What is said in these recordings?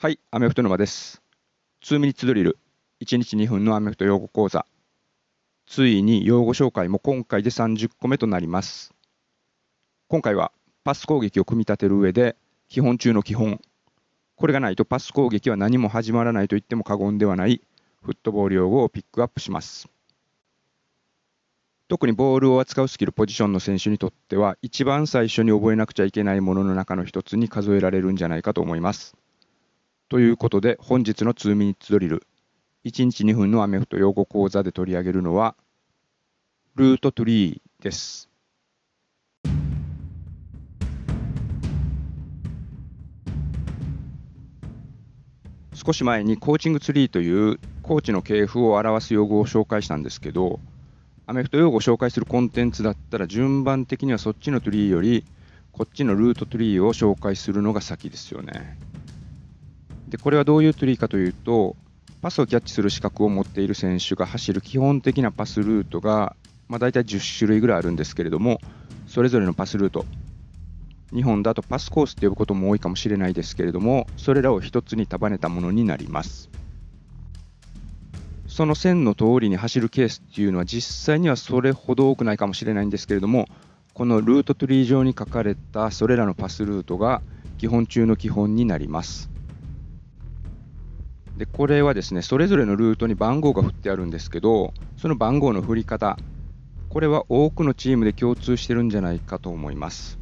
はい、アメフト沼です。2ミニッツドリル、1日2分のアメフト用語講座。ついに用語紹介も今回で30個目となります。今回はパス攻撃を組み立てる上で、基本中の基本。これがないとパス攻撃は何も始まらないと言っても過言ではないフットボール用語をピックアップします。特にボールを扱うスキル、ポジションの選手にとっては、一番最初に覚えなくちゃいけないものの中の一つに数えられるんじゃないかと思います。ということで、本日の2ミニッツドリル、1日2分のアメフト用語講座で取り上げるのは、ルートトリーです。少し前にコーチングツリーというコーチの系譜を表す用語を紹介したんですけど、アメフト用語を紹介するコンテンツだったら順番的にはそっちのトリーよりこっちのルートトリーを紹介するのが先ですよね。で、これはどういうトリーかというと、パスをキャッチする資格を持っている選手が走る基本的なパスルートが、まあ、大体10種類ぐらいあるんですけれども、それぞれのパスルート、日本だとパスコースって呼ぶことも多いかもしれないですけれども、それらを一つに束ねたものになります。その線の通りに走るケースっていうのは実際にはそれほど多くないかもしれないんですけれども、このルートトリー上に書かれたそれらのパスルートが基本中の基本になります。で、これはですね、それぞれのルートに番号が振ってあるんですけど、その番号の振り方、これは多くのチームで共通してるんじゃないかと思います。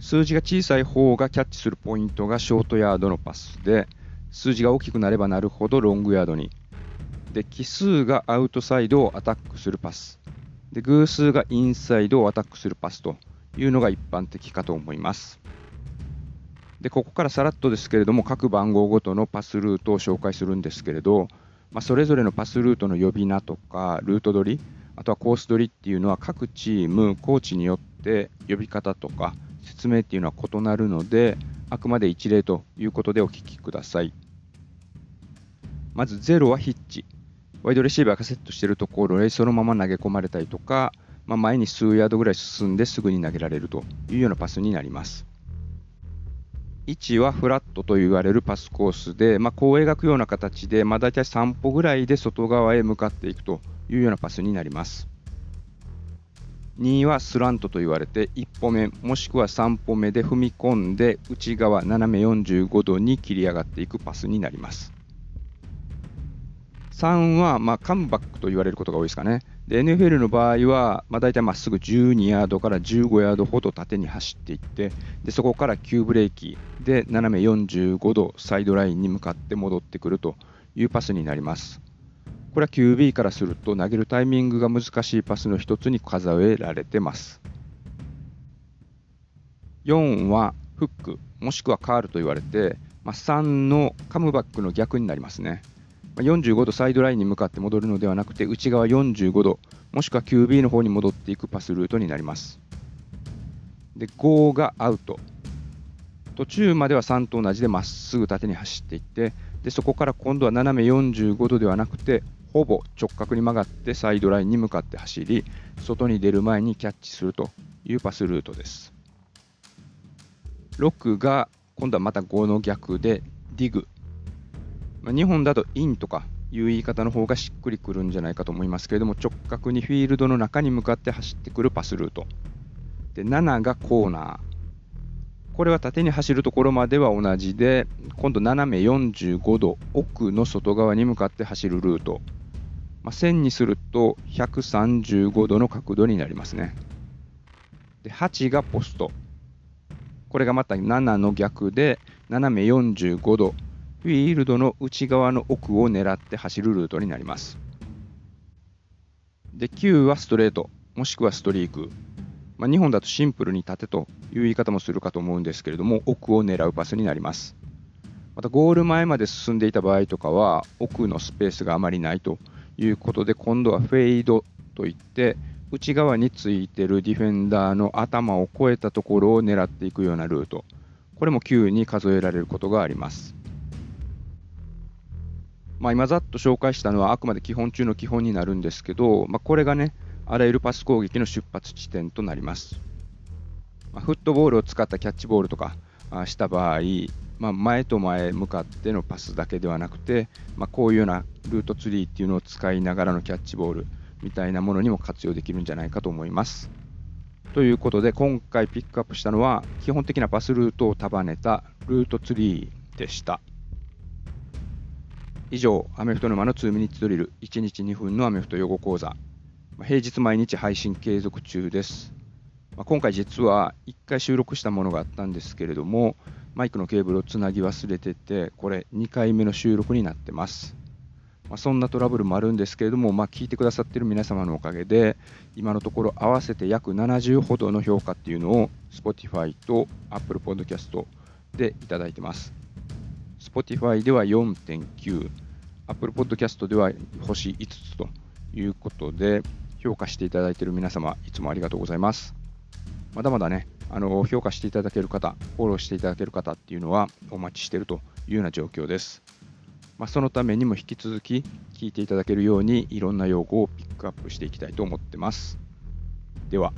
数字が小さい方がキャッチするポイントがショートヤードのパスで、数字が大きくなればなるほどロングヤードに。で、奇数がアウトサイドをアタックするパス。で、偶数がインサイドをアタックするパスというのが一般的かと思います。で、ここからさらっとですけれども、各番号ごとのパスルートを紹介するんですけれど、まあ、それぞれのパスルートの呼び名とか、ルート取り、あとはコース取りっていうのは各チーム、コーチによって呼び方とか説明っていうのは異なるので、あくまで一例ということでお聞きください。まず0はヒッチ。ワイドレシーバーがセットしているところへそのまま投げ込まれたりとか、まあ、前に数ヤードぐらい進んですぐに投げられるというようなパスになります。1はフラットと言われるパスコースで、まあ、こう描くような形で、まあ、大体3歩ぐらいで外側へ向かっていくというようなパスになります。2はスラントと言われて1歩目もしくは3歩目で踏み込んで内側斜め45度に切り上がっていくパスになります。3はまあカムバックと言われることが多いですかね。で NFL の場合は、まあ、大体まっすぐ12ヤードから15ヤードほど縦に走っていってでそこから急ブレーキで斜め45度サイドラインに向かって戻ってくるというパスになります。これは QB からすると投げるタイミングが難しいパスの一つに数えられてます。4はフックもしくはカールと言われて、まあ、3のカムバックの逆になりますね。45度サイドラインに向かって戻るのではなくて内側45度もしくは QB の方に戻っていくパスルートになります。で5がアウト途中までは3と同じでまっすぐ縦に走っていってでそこから今度は斜め45度ではなくてほぼ直角に曲がってサイドラインに向かって走り外に出る前にキャッチするというパスルートです。6が今度はまた5の逆でディグま、日本だとインとかいう言い方の方がしっくりくるんじゃないかと思いますけれども直角にフィールドの中に向かって走ってくるパスルート。で7がコーナー。これは縦に走るところまでは同じで今度斜め45度奥の外側に向かって走るルート、まあ、線にすると135度の角度になりますね。で8がポスト。これがまた7の逆で斜め45度フィールドの内側の奥を狙って走るルートになります。で、9はストレート、もしくはストリーク。まあ、日本だとシンプルに縦という言い方もするかと思うんですけれども、奥を狙うパスになります。また、ゴール前まで進んでいた場合とかは、奥のスペースがあまりないということで、今度はフェードといって、内側についてるディフェンダーの頭を越えたところを狙っていくようなルート。これも9に数えられることがあります。まあ、今ざっと紹介したのはあくまで基本中の基本になるんですけど、まあ、これがね、あらゆるパス攻撃の出発地点となります。まあ、フットボールを使ったキャッチボールとかした場合、まあ、前と前向かってのパスだけではなくて、まあ、こういうようなルートツリーっていうのを使いながらのキャッチボールみたいなものにも活用できるんじゃないかと思います。ということで今回ピックアップしたのは基本的なパスルートを束ねたルートツリーでした。以上、アメフト沼の2ミニッツドリル1日2分のアメフト予語講座平日毎日配信継続中です。ま今回実は1回収録したものがあったんですけれどもマイクのケーブルをつなぎ忘れててこれ2回目の収録になってます。まあ、そんなトラブルもあるんですけれども、まあ、聞いてくださってる皆様のおかげで、今のところ合わせて約70ほどの評価っていうのを Spotify と Apple Podcast でいただいてます。Spotify では4.9、Apple Podcast では星5つということで、評価していただいている皆様、いつもありがとうございます。まだまだね、あの評価していただける方、フォローしていただける方っていうのはお待ちしているというような状況です。まあ、そのためにも引き続き聞いていただけるようにいろんな用語をピックアップしていきたいと思ってます。では。